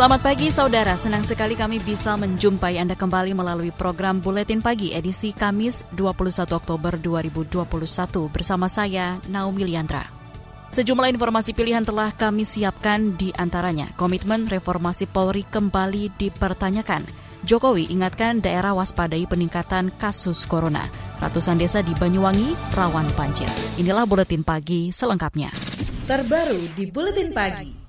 Selamat pagi saudara, senang sekali kami bisa menjumpai Anda kembali melalui program Buletin Pagi edisi Kamis 21 Oktober 2021 bersama saya Naomi Liandra. Sejumlah informasi pilihan telah kami siapkan di antaranya. Komitmen reformasi Polri kembali dipertanyakan. Jokowi ingatkan daerah waspadai peningkatan kasus corona. Ratusan desa di Banyuwangi rawan banjir. Inilah Buletin Pagi selengkapnya. Terbaru di Buletin Pagi.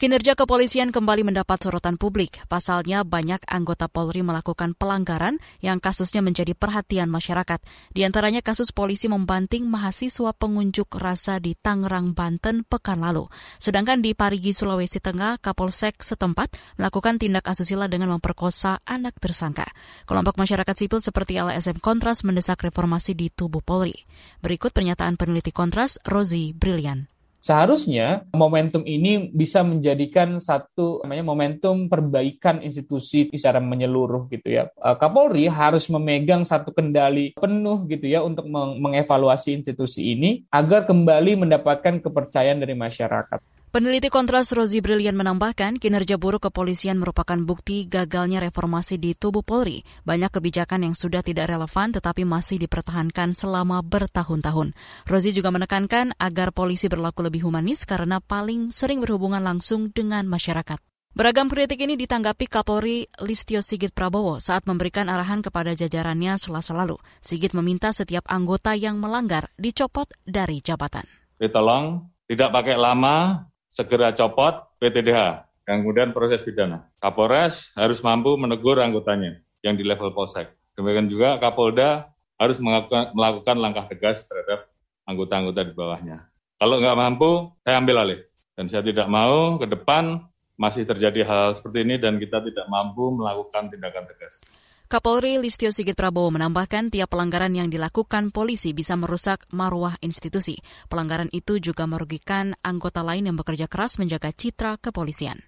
Kinerja kepolisian kembali mendapat sorotan publik. Pasalnya banyak anggota Polri melakukan pelanggaran yang kasusnya menjadi perhatian masyarakat. Di antaranya kasus polisi membanting mahasiswa pengunjuk rasa di Tangerang, Banten pekan lalu. Sedangkan di Parigi, Sulawesi Tengah, Kapolsek setempat melakukan tindak asusila dengan memperkosa anak tersangka. Kelompok masyarakat sipil seperti LSM Kontras mendesak reformasi di tubuh Polri. Berikut pernyataan peneliti Kontras, Rozi Brilian. Seharusnya momentum ini bisa menjadikan satu namanya momentum perbaikan institusi secara menyeluruh gitu ya. Eh, Kapolri harus memegang satu kendali penuh gitu ya untuk mengevaluasi institusi ini agar kembali mendapatkan kepercayaan dari masyarakat. Peneliti Kontras Rozi Brilian menambahkan kinerja buruk kepolisian merupakan bukti gagalnya reformasi di tubuh Polri. Banyak kebijakan yang sudah tidak relevan tetapi masih dipertahankan selama bertahun-tahun. Rozi juga menekankan agar polisi berlaku lebih humanis karena paling sering berhubungan langsung dengan masyarakat. Beragam kritik ini ditanggapi Kapolri Listio Sigit Prabowo saat memberikan arahan kepada jajarannya selasa lalu. Sigit meminta setiap anggota yang melanggar dicopot dari jabatan. Tolong tidak pakai lama, segera copot PTDH dan kemudian proses pidana. Kapolres harus mampu menegur anggotanya yang di level polsek. Demikian juga Kapolda harus melakukan, langkah tegas terhadap anggota-anggota di bawahnya. Kalau nggak mampu, saya ambil alih. Dan saya tidak mau ke depan masih terjadi hal, hal seperti ini dan kita tidak mampu melakukan tindakan tegas. Kapolri Listio Sigit Prabowo menambahkan tiap pelanggaran yang dilakukan polisi bisa merusak marwah institusi. Pelanggaran itu juga merugikan anggota lain yang bekerja keras menjaga citra kepolisian.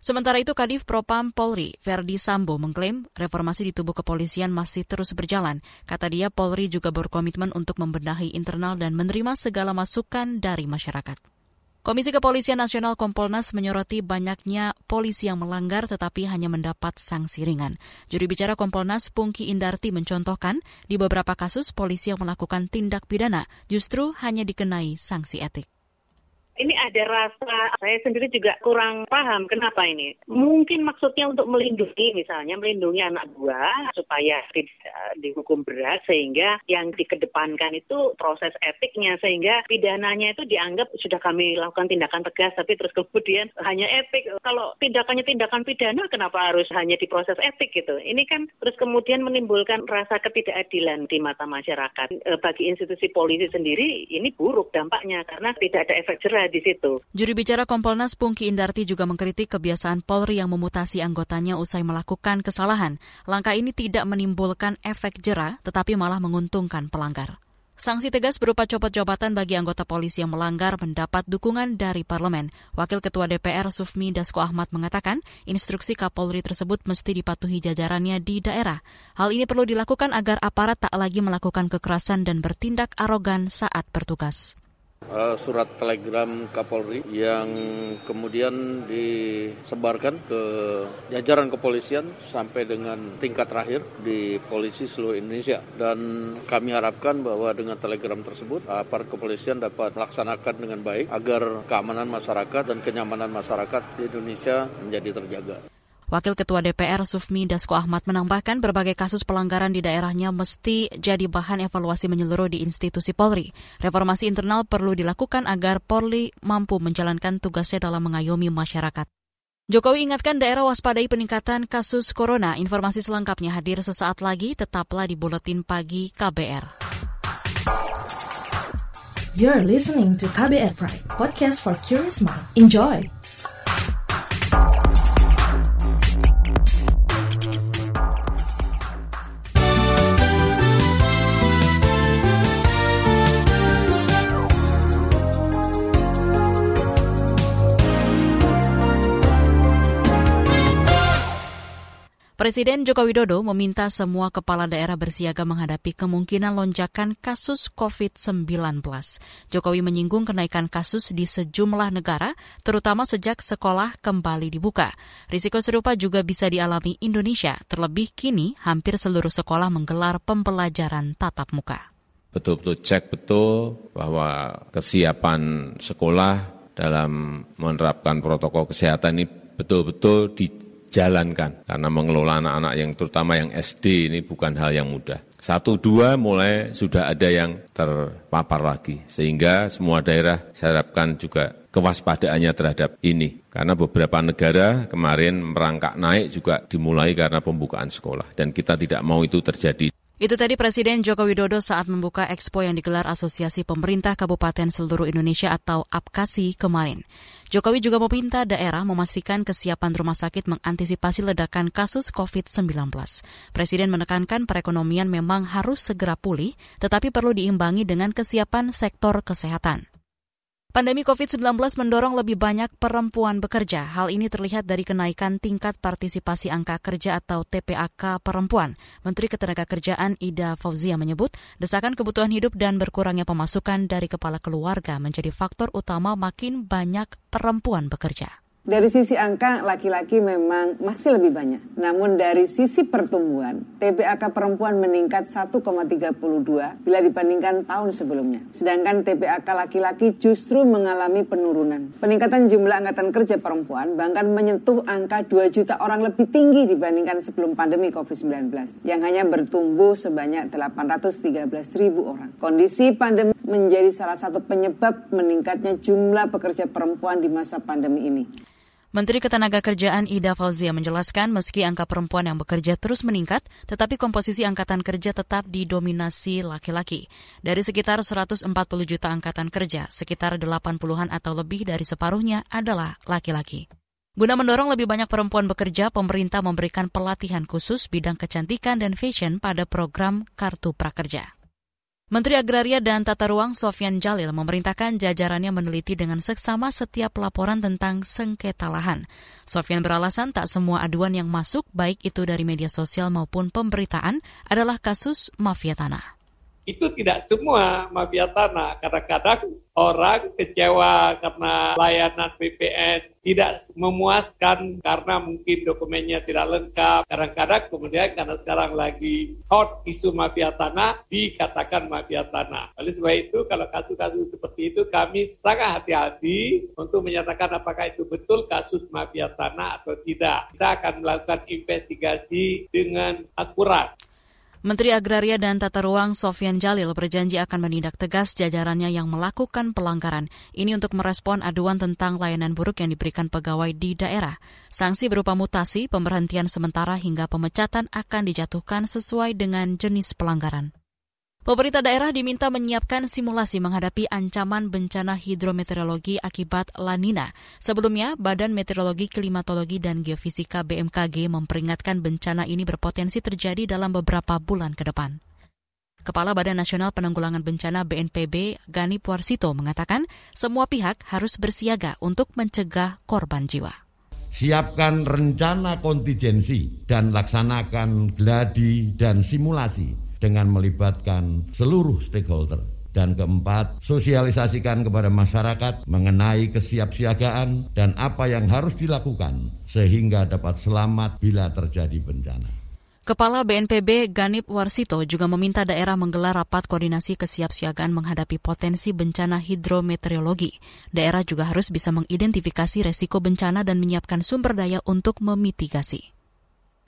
Sementara itu Kadif Propam Polri, Verdi Sambo, mengklaim reformasi di tubuh kepolisian masih terus berjalan. Kata dia, Polri juga berkomitmen untuk membenahi internal dan menerima segala masukan dari masyarakat. Komisi Kepolisian Nasional Kompolnas menyoroti banyaknya polisi yang melanggar tetapi hanya mendapat sanksi ringan. Juri bicara Kompolnas Pungki Indarti mencontohkan di beberapa kasus polisi yang melakukan tindak pidana justru hanya dikenai sanksi etik ini ada rasa saya sendiri juga kurang paham kenapa ini. Mungkin maksudnya untuk melindungi misalnya melindungi anak buah supaya tidak dihukum berat sehingga yang dikedepankan itu proses etiknya sehingga pidananya itu dianggap sudah kami lakukan tindakan tegas tapi terus kemudian hanya etik. Kalau tindakannya tindakan pidana kenapa harus hanya diproses etik gitu. Ini kan terus kemudian menimbulkan rasa ketidakadilan di mata masyarakat. E, bagi institusi polisi sendiri ini buruk dampaknya karena tidak ada efek jerah di situ. Juri bicara Kompolnas Pungki Indarti juga mengkritik kebiasaan Polri yang memutasi anggotanya usai melakukan kesalahan. Langkah ini tidak menimbulkan efek jera, tetapi malah menguntungkan pelanggar. Sanksi tegas berupa copot jabatan bagi anggota polisi yang melanggar mendapat dukungan dari parlemen. Wakil Ketua DPR Sufmi Dasko Ahmad mengatakan instruksi Kapolri tersebut mesti dipatuhi jajarannya di daerah. Hal ini perlu dilakukan agar aparat tak lagi melakukan kekerasan dan bertindak arogan saat bertugas. Uh, surat telegram Kapolri yang kemudian disebarkan ke jajaran kepolisian sampai dengan tingkat terakhir di polisi seluruh Indonesia dan kami harapkan bahwa dengan telegram tersebut aparat kepolisian dapat melaksanakan dengan baik agar keamanan masyarakat dan kenyamanan masyarakat di Indonesia menjadi terjaga. Wakil Ketua DPR Sufmi Dasko Ahmad menambahkan berbagai kasus pelanggaran di daerahnya mesti jadi bahan evaluasi menyeluruh di institusi Polri. Reformasi internal perlu dilakukan agar Polri mampu menjalankan tugasnya dalam mengayomi masyarakat. Jokowi ingatkan daerah waspadai peningkatan kasus corona. Informasi selengkapnya hadir sesaat lagi, tetaplah di Buletin Pagi KBR. You're listening to KBR Pride, podcast for curious mind. Enjoy! Presiden Joko Widodo meminta semua kepala daerah bersiaga menghadapi kemungkinan lonjakan kasus COVID-19. Jokowi menyinggung kenaikan kasus di sejumlah negara, terutama sejak sekolah kembali dibuka. Risiko serupa juga bisa dialami Indonesia, terlebih kini hampir seluruh sekolah menggelar pembelajaran tatap muka. Betul-betul cek betul bahwa kesiapan sekolah dalam menerapkan protokol kesehatan ini betul-betul di jalankan. Karena mengelola anak-anak yang terutama yang SD ini bukan hal yang mudah. Satu, dua mulai sudah ada yang terpapar lagi. Sehingga semua daerah saya harapkan juga kewaspadaannya terhadap ini. Karena beberapa negara kemarin merangkak naik juga dimulai karena pembukaan sekolah. Dan kita tidak mau itu terjadi. Itu tadi Presiden Joko Widodo saat membuka ekspo yang digelar Asosiasi Pemerintah Kabupaten Seluruh Indonesia atau APKASI kemarin. Jokowi juga meminta daerah memastikan kesiapan rumah sakit mengantisipasi ledakan kasus COVID-19. Presiden menekankan perekonomian memang harus segera pulih, tetapi perlu diimbangi dengan kesiapan sektor kesehatan. Pandemi COVID-19 mendorong lebih banyak perempuan bekerja. Hal ini terlihat dari kenaikan tingkat partisipasi angka kerja atau TPAK perempuan. Menteri Ketenagakerjaan Ida Fauzia menyebut, desakan kebutuhan hidup dan berkurangnya pemasukan dari kepala keluarga menjadi faktor utama makin banyak perempuan bekerja. Dari sisi angka, laki-laki memang masih lebih banyak. Namun dari sisi pertumbuhan, TPAK perempuan meningkat 1,32 bila dibandingkan tahun sebelumnya. Sedangkan TPAK laki-laki justru mengalami penurunan. Peningkatan jumlah angkatan kerja perempuan bahkan menyentuh angka 2 juta orang lebih tinggi dibandingkan sebelum pandemi COVID-19, yang hanya bertumbuh sebanyak 813 ribu orang. Kondisi pandemi menjadi salah satu penyebab meningkatnya jumlah pekerja perempuan di masa pandemi ini. Menteri Ketenagakerjaan Ida Fauzia menjelaskan meski angka perempuan yang bekerja terus meningkat, tetapi komposisi angkatan kerja tetap didominasi laki-laki. Dari sekitar 140 juta angkatan kerja, sekitar 80-an atau lebih dari separuhnya adalah laki-laki. Guna mendorong lebih banyak perempuan bekerja, pemerintah memberikan pelatihan khusus bidang kecantikan dan fashion pada program Kartu Prakerja. Menteri Agraria dan Tata Ruang Sofyan Jalil memerintahkan jajarannya meneliti dengan seksama setiap laporan tentang sengketa lahan. Sofyan beralasan tak semua aduan yang masuk, baik itu dari media sosial maupun pemberitaan, adalah kasus mafia tanah itu tidak semua mafia tanah. Kadang-kadang orang kecewa karena layanan BPN tidak memuaskan karena mungkin dokumennya tidak lengkap. Kadang-kadang kemudian karena sekarang lagi hot isu mafia tanah, dikatakan mafia tanah. Oleh sebab itu, kalau kasus-kasus seperti itu, kami sangat hati-hati untuk menyatakan apakah itu betul kasus mafia tanah atau tidak. Kita akan melakukan investigasi dengan akurat. Menteri Agraria dan Tata Ruang Sofian Jalil berjanji akan menindak tegas jajarannya yang melakukan pelanggaran. Ini untuk merespon aduan tentang layanan buruk yang diberikan pegawai di daerah. Sanksi berupa mutasi, pemberhentian sementara hingga pemecatan akan dijatuhkan sesuai dengan jenis pelanggaran. Pemerintah daerah diminta menyiapkan simulasi menghadapi ancaman bencana hidrometeorologi akibat La Nina. Sebelumnya, Badan Meteorologi, Klimatologi, dan Geofisika BMKG memperingatkan bencana ini berpotensi terjadi dalam beberapa bulan ke depan. Kepala Badan Nasional Penanggulangan Bencana BNPB, Gani Puarsito, mengatakan semua pihak harus bersiaga untuk mencegah korban jiwa. Siapkan rencana kontingensi dan laksanakan gladi dan simulasi dengan melibatkan seluruh stakeholder. Dan keempat, sosialisasikan kepada masyarakat mengenai kesiapsiagaan dan apa yang harus dilakukan sehingga dapat selamat bila terjadi bencana. Kepala BNPB Ganip Warsito juga meminta daerah menggelar rapat koordinasi kesiapsiagaan menghadapi potensi bencana hidrometeorologi. Daerah juga harus bisa mengidentifikasi resiko bencana dan menyiapkan sumber daya untuk memitigasi.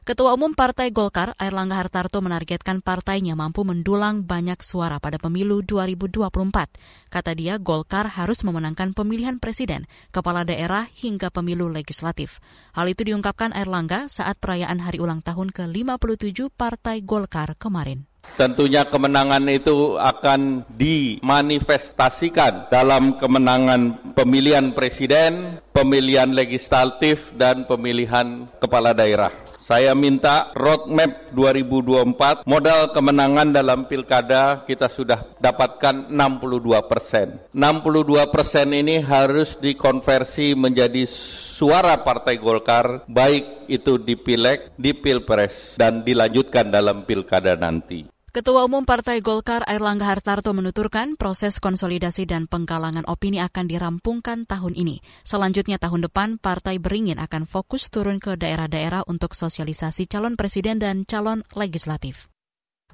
Ketua Umum Partai Golkar, Airlangga Hartarto menargetkan partainya mampu mendulang banyak suara pada pemilu 2024. Kata dia, Golkar harus memenangkan pemilihan presiden, kepala daerah hingga pemilu legislatif. Hal itu diungkapkan Airlangga saat perayaan hari ulang tahun ke-57 Partai Golkar kemarin. Tentunya kemenangan itu akan dimanifestasikan dalam kemenangan pemilihan presiden, pemilihan legislatif, dan pemilihan kepala daerah Saya minta roadmap 2024, modal kemenangan dalam pilkada kita sudah dapatkan 62 persen. 62 persen ini harus dikonversi menjadi suara Partai Golkar, baik itu di Pileg, di Pilpres, dan dilanjutkan dalam pilkada nanti. Ketua Umum Partai Golkar Airlangga Hartarto menuturkan proses konsolidasi dan penggalangan opini akan dirampungkan tahun ini. Selanjutnya tahun depan partai beringin akan fokus turun ke daerah-daerah untuk sosialisasi calon presiden dan calon legislatif.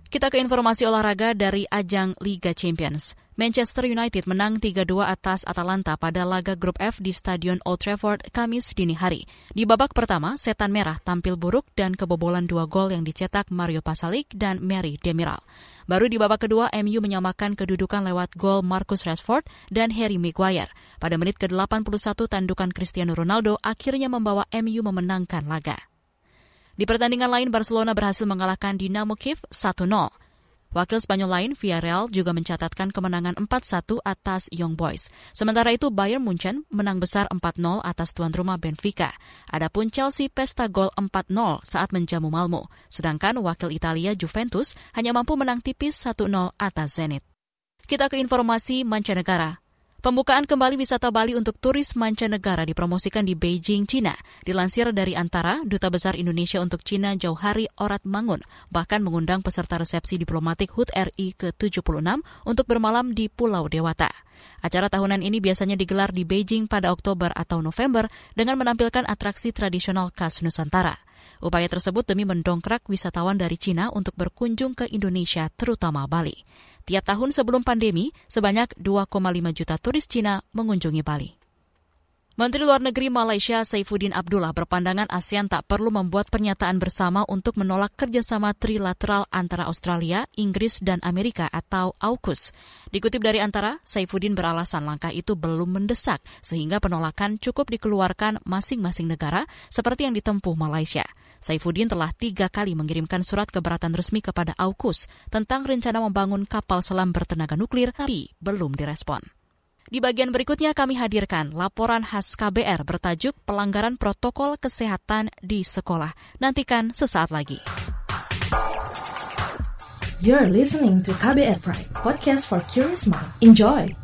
Kita ke informasi olahraga dari ajang Liga Champions. Manchester United menang 3-2 atas Atalanta pada laga grup F di Stadion Old Trafford Kamis dini hari. Di babak pertama, Setan Merah tampil buruk dan kebobolan dua gol yang dicetak Mario Pasalic dan Mary Demiral. Baru di babak kedua, MU menyamakan kedudukan lewat gol Marcus Rashford dan Harry Maguire. Pada menit ke-81, tandukan Cristiano Ronaldo akhirnya membawa MU memenangkan laga. Di pertandingan lain, Barcelona berhasil mengalahkan Dinamo Kiev 1-0. Wakil Spanyol lain, Villarreal, juga mencatatkan kemenangan 4-1 atas Young Boys. Sementara itu, Bayern Munchen menang besar 4-0 atas tuan rumah Benfica. Adapun Chelsea pesta gol 4-0 saat menjamu Malmo. Sedangkan wakil Italia Juventus hanya mampu menang tipis 1-0 atas Zenit. Kita ke informasi mancanegara. Pembukaan kembali wisata Bali untuk turis mancanegara dipromosikan di Beijing, China. Dilansir dari Antara, Duta Besar Indonesia untuk China Jauhari Orat Mangun bahkan mengundang peserta resepsi diplomatik HUT RI ke-76 untuk bermalam di Pulau Dewata. Acara tahunan ini biasanya digelar di Beijing pada Oktober atau November dengan menampilkan atraksi tradisional khas Nusantara. Upaya tersebut demi mendongkrak wisatawan dari Cina untuk berkunjung ke Indonesia, terutama Bali. Tiap tahun sebelum pandemi, sebanyak 2,5 juta turis Cina mengunjungi Bali. Menteri Luar Negeri Malaysia Saifuddin Abdullah berpandangan ASEAN tak perlu membuat pernyataan bersama untuk menolak kerjasama trilateral antara Australia, Inggris, dan Amerika atau AUKUS. Dikutip dari antara, Saifuddin beralasan langkah itu belum mendesak sehingga penolakan cukup dikeluarkan masing-masing negara seperti yang ditempuh Malaysia. Saifuddin telah tiga kali mengirimkan surat keberatan resmi kepada AUKUS tentang rencana membangun kapal selam bertenaga nuklir tapi belum direspon. Di bagian berikutnya kami hadirkan laporan khas KBR bertajuk Pelanggaran Protokol Kesehatan di Sekolah. Nantikan sesaat lagi. You're listening to KBR Pride, podcast for curious mind. Enjoy!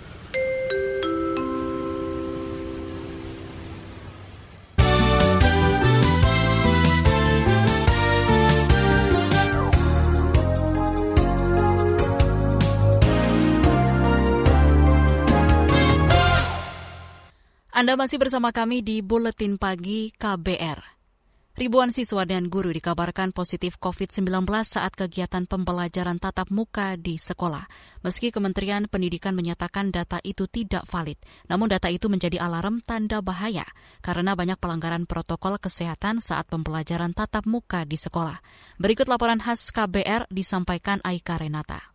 Anda masih bersama kami di Buletin Pagi KBR. Ribuan siswa dan guru dikabarkan positif COVID-19 saat kegiatan pembelajaran tatap muka di sekolah. Meski Kementerian Pendidikan menyatakan data itu tidak valid, namun data itu menjadi alarm tanda bahaya karena banyak pelanggaran protokol kesehatan saat pembelajaran tatap muka di sekolah. Berikut laporan khas KBR disampaikan Aika Renata.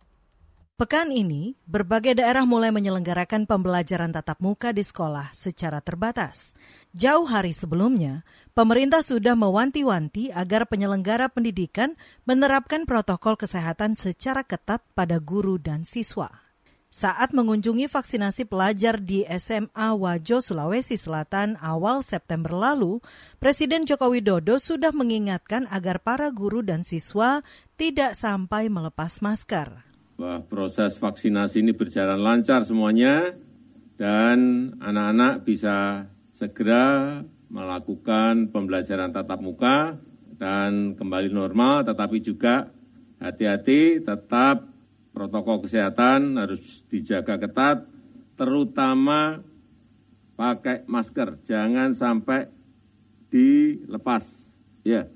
Pekan ini, berbagai daerah mulai menyelenggarakan pembelajaran tatap muka di sekolah secara terbatas. Jauh hari sebelumnya, pemerintah sudah mewanti-wanti agar penyelenggara pendidikan menerapkan protokol kesehatan secara ketat pada guru dan siswa. Saat mengunjungi vaksinasi pelajar di SMA Wajo, Sulawesi Selatan awal September lalu, Presiden Joko Widodo sudah mengingatkan agar para guru dan siswa tidak sampai melepas masker bahwa proses vaksinasi ini berjalan lancar semuanya dan anak-anak bisa segera melakukan pembelajaran tatap muka dan kembali normal, tetapi juga hati-hati tetap protokol kesehatan harus dijaga ketat, terutama pakai masker, jangan sampai dilepas. Ya,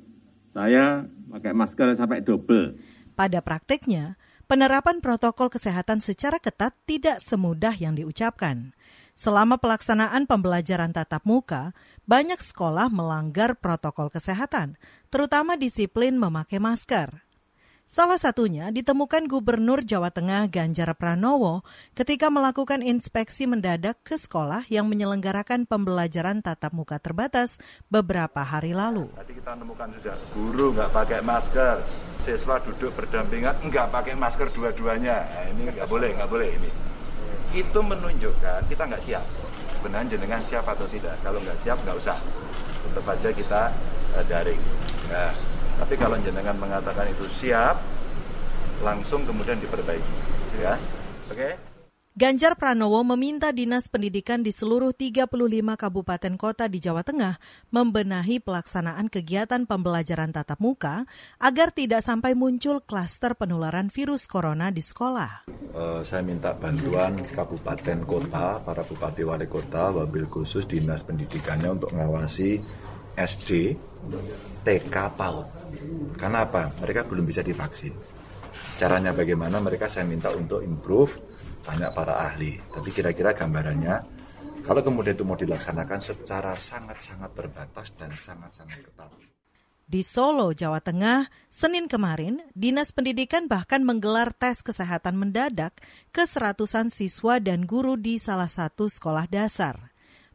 saya pakai masker sampai double. Pada praktiknya, penerapan protokol kesehatan secara ketat tidak semudah yang diucapkan. Selama pelaksanaan pembelajaran tatap muka, banyak sekolah melanggar protokol kesehatan, terutama disiplin memakai masker. Salah satunya ditemukan Gubernur Jawa Tengah Ganjar Pranowo ketika melakukan inspeksi mendadak ke sekolah yang menyelenggarakan pembelajaran tatap muka terbatas beberapa hari lalu. Tadi kita menemukan sudah guru nggak pakai masker, siswa duduk berdampingan nggak pakai masker dua-duanya. Nah, ini nggak boleh, nggak boleh ini. Itu menunjukkan kita nggak siap. Sebenarnya jenengan siap atau tidak. Kalau nggak siap nggak usah. Tetap aja kita uh, daring. Nah, tapi kalau jenengan mengatakan itu siap, langsung kemudian diperbaiki, ya. Oke? Okay? Ganjar Pranowo meminta Dinas Pendidikan di seluruh 35 kabupaten kota di Jawa Tengah membenahi pelaksanaan kegiatan pembelajaran tatap muka agar tidak sampai muncul klaster penularan virus corona di sekolah. Uh, saya minta bantuan kabupaten kota, para bupati wali kota, wabil khusus Dinas Pendidikannya untuk mengawasi SD, TK, PAUD. Karena apa? Mereka belum bisa divaksin. Caranya bagaimana mereka saya minta untuk improve, tanya para ahli. Tapi kira-kira gambarannya, kalau kemudian itu mau dilaksanakan secara sangat-sangat terbatas dan sangat-sangat ketat. Di Solo, Jawa Tengah, Senin kemarin, Dinas Pendidikan bahkan menggelar tes kesehatan mendadak ke seratusan siswa dan guru di salah satu sekolah dasar.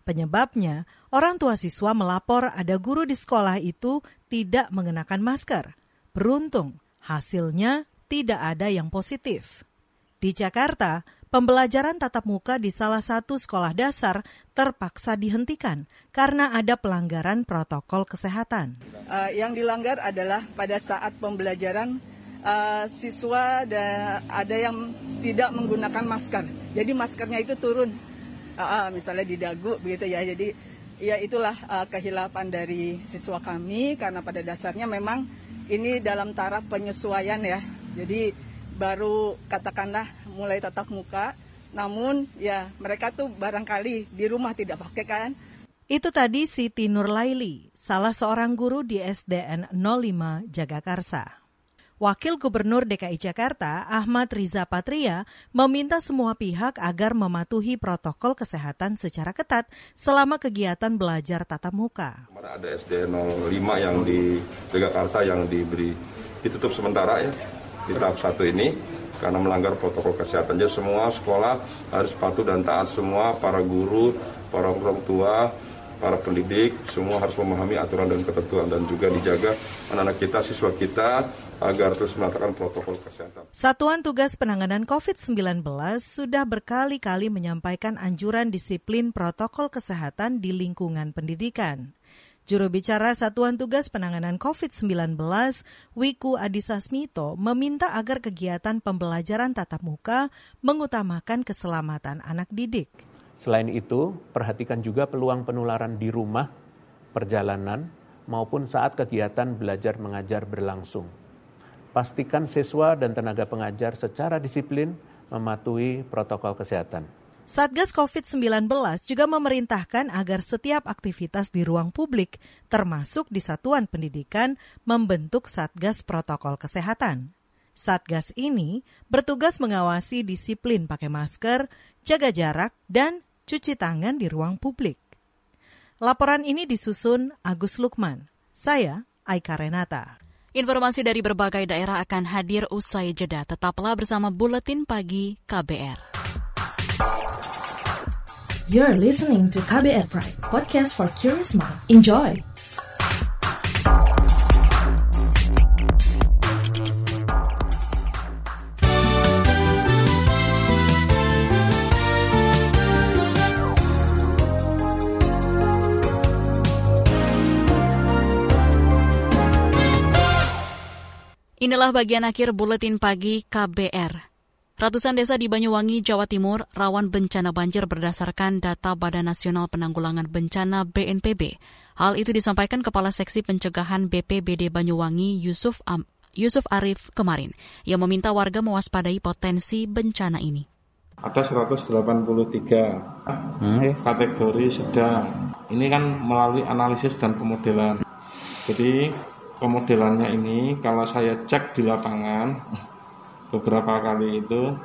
Penyebabnya, orang tua siswa melapor ada guru di sekolah itu tidak mengenakan masker. Beruntung, hasilnya tidak ada yang positif. Di Jakarta, pembelajaran tatap muka di salah satu sekolah dasar terpaksa dihentikan karena ada pelanggaran protokol kesehatan. Uh, yang dilanggar adalah pada saat pembelajaran uh, siswa ada, ada yang tidak menggunakan masker. Jadi maskernya itu turun uh, misalnya di dagu begitu ya. Jadi ya itulah uh, kehilapan dari siswa kami karena pada dasarnya memang ini dalam taraf penyesuaian ya. Jadi baru katakanlah mulai tatap muka, namun ya mereka tuh barangkali di rumah tidak pakai kan. Itu tadi Siti Nurlaili, salah seorang guru di SDN 05 Jagakarsa. Wakil Gubernur DKI Jakarta, Ahmad Riza Patria, meminta semua pihak agar mematuhi protokol kesehatan secara ketat selama kegiatan belajar tatap muka. Ada SD 05 yang di Jagakarsa yang diberi ditutup sementara ya di tahap satu ini karena melanggar protokol kesehatan. Jadi semua sekolah harus patuh dan taat semua para guru, para orang tua, para pendidik semua harus memahami aturan dan ketentuan dan juga dijaga anak-anak kita, siswa kita agar terus melakukan protokol kesehatan. Satuan Tugas Penanganan COVID-19 sudah berkali-kali menyampaikan anjuran disiplin protokol kesehatan di lingkungan pendidikan. Juru bicara Satuan Tugas Penanganan COVID-19, Wiku Adhisa Smito, meminta agar kegiatan pembelajaran tatap muka mengutamakan keselamatan anak didik. Selain itu, perhatikan juga peluang penularan di rumah, perjalanan, maupun saat kegiatan belajar mengajar berlangsung pastikan siswa dan tenaga pengajar secara disiplin mematuhi protokol kesehatan. Satgas COVID-19 juga memerintahkan agar setiap aktivitas di ruang publik, termasuk di satuan pendidikan, membentuk Satgas Protokol Kesehatan. Satgas ini bertugas mengawasi disiplin pakai masker, jaga jarak, dan cuci tangan di ruang publik. Laporan ini disusun Agus Lukman. Saya Aika Renata. Informasi dari berbagai daerah akan hadir usai jeda. Tetaplah bersama Buletin Pagi KBR. You're listening to KBR Pride, podcast for curious mind. Enjoy! Inilah bagian akhir buletin pagi KBR. Ratusan desa di Banyuwangi, Jawa Timur rawan bencana banjir berdasarkan data Badan Nasional Penanggulangan Bencana BNPB. Hal itu disampaikan Kepala Seksi Pencegahan BPBD Banyuwangi Yusuf Am Yusuf Arif kemarin, yang meminta warga mewaspadai potensi bencana ini. Ada 183 hmm. kategori sedang. Ini kan melalui analisis dan pemodelan. Jadi pemodelannya ini kalau saya cek di lapangan beberapa kali itu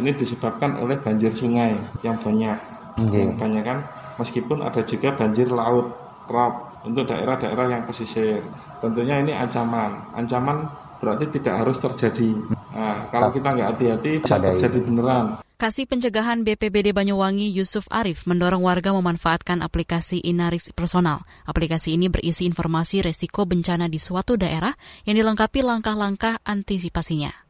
ini disebabkan oleh banjir sungai yang banyak Okay. Kebanyakan meskipun ada juga banjir laut, rop untuk daerah-daerah yang pesisir. Tentunya ini ancaman. Ancaman berarti tidak harus terjadi. Nah, kalau kita nggak hati-hati bisa terjadi beneran. Kasih Pencegahan BPBD Banyuwangi Yusuf Arif mendorong warga memanfaatkan aplikasi Inaris Personal. Aplikasi ini berisi informasi resiko bencana di suatu daerah yang dilengkapi langkah-langkah antisipasinya.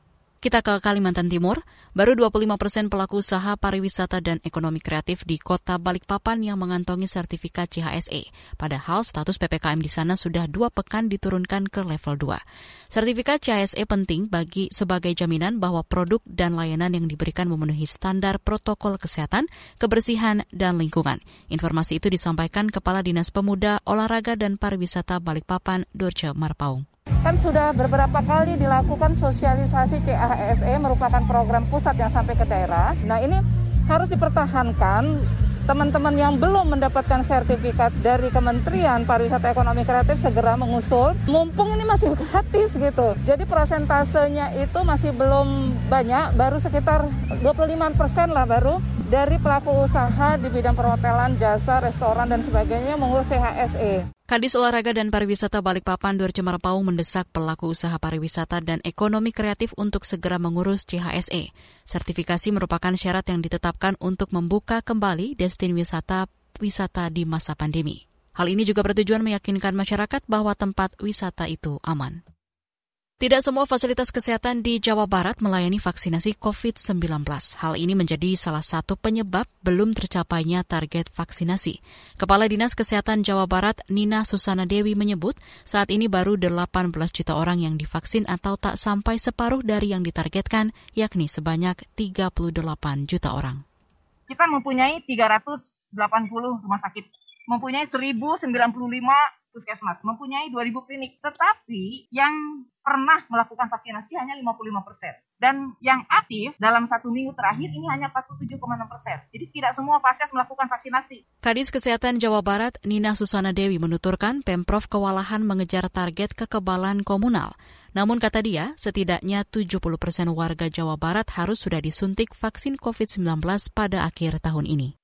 Kita ke Kalimantan Timur, baru 25 persen pelaku usaha pariwisata dan ekonomi kreatif di kota Balikpapan yang mengantongi sertifikat CHSE. Padahal status PPKM di sana sudah dua pekan diturunkan ke level 2. Sertifikat CHSE penting bagi sebagai jaminan bahwa produk dan layanan yang diberikan memenuhi standar protokol kesehatan, kebersihan, dan lingkungan. Informasi itu disampaikan Kepala Dinas Pemuda, Olahraga, dan Pariwisata Balikpapan, Dorce Marpaung. Kan sudah beberapa kali dilakukan sosialisasi CASE merupakan program pusat yang sampai ke daerah. Nah ini harus dipertahankan teman-teman yang belum mendapatkan sertifikat dari Kementerian Pariwisata Ekonomi Kreatif segera mengusul. Mumpung ini masih gratis gitu. Jadi prosentasenya itu masih belum banyak, baru sekitar 25 persen lah baru dari pelaku usaha di bidang perhotelan, jasa, restoran, dan sebagainya mengurus CHSE. Kadis Olahraga dan Pariwisata Balikpapan Dorce Marpau mendesak pelaku usaha pariwisata dan ekonomi kreatif untuk segera mengurus CHSE. Sertifikasi merupakan syarat yang ditetapkan untuk membuka kembali destin wisata wisata di masa pandemi. Hal ini juga bertujuan meyakinkan masyarakat bahwa tempat wisata itu aman. Tidak semua fasilitas kesehatan di Jawa Barat melayani vaksinasi COVID-19. Hal ini menjadi salah satu penyebab belum tercapainya target vaksinasi. Kepala Dinas Kesehatan Jawa Barat, Nina Susana Dewi menyebut, saat ini baru 18 juta orang yang divaksin atau tak sampai separuh dari yang ditargetkan, yakni sebanyak 38 juta orang. Kita mempunyai 380 rumah sakit, mempunyai 1095 puskesmas, mempunyai 2000 klinik. Tetapi yang pernah melakukan vaksinasi hanya 55 persen. Dan yang aktif dalam satu minggu terakhir ini hanya 47,6 persen. Jadi tidak semua vaskes melakukan vaksinasi. Kadis Kesehatan Jawa Barat, Nina Susana Dewi menuturkan Pemprov kewalahan mengejar target kekebalan komunal. Namun kata dia, setidaknya 70 persen warga Jawa Barat harus sudah disuntik vaksin COVID-19 pada akhir tahun ini.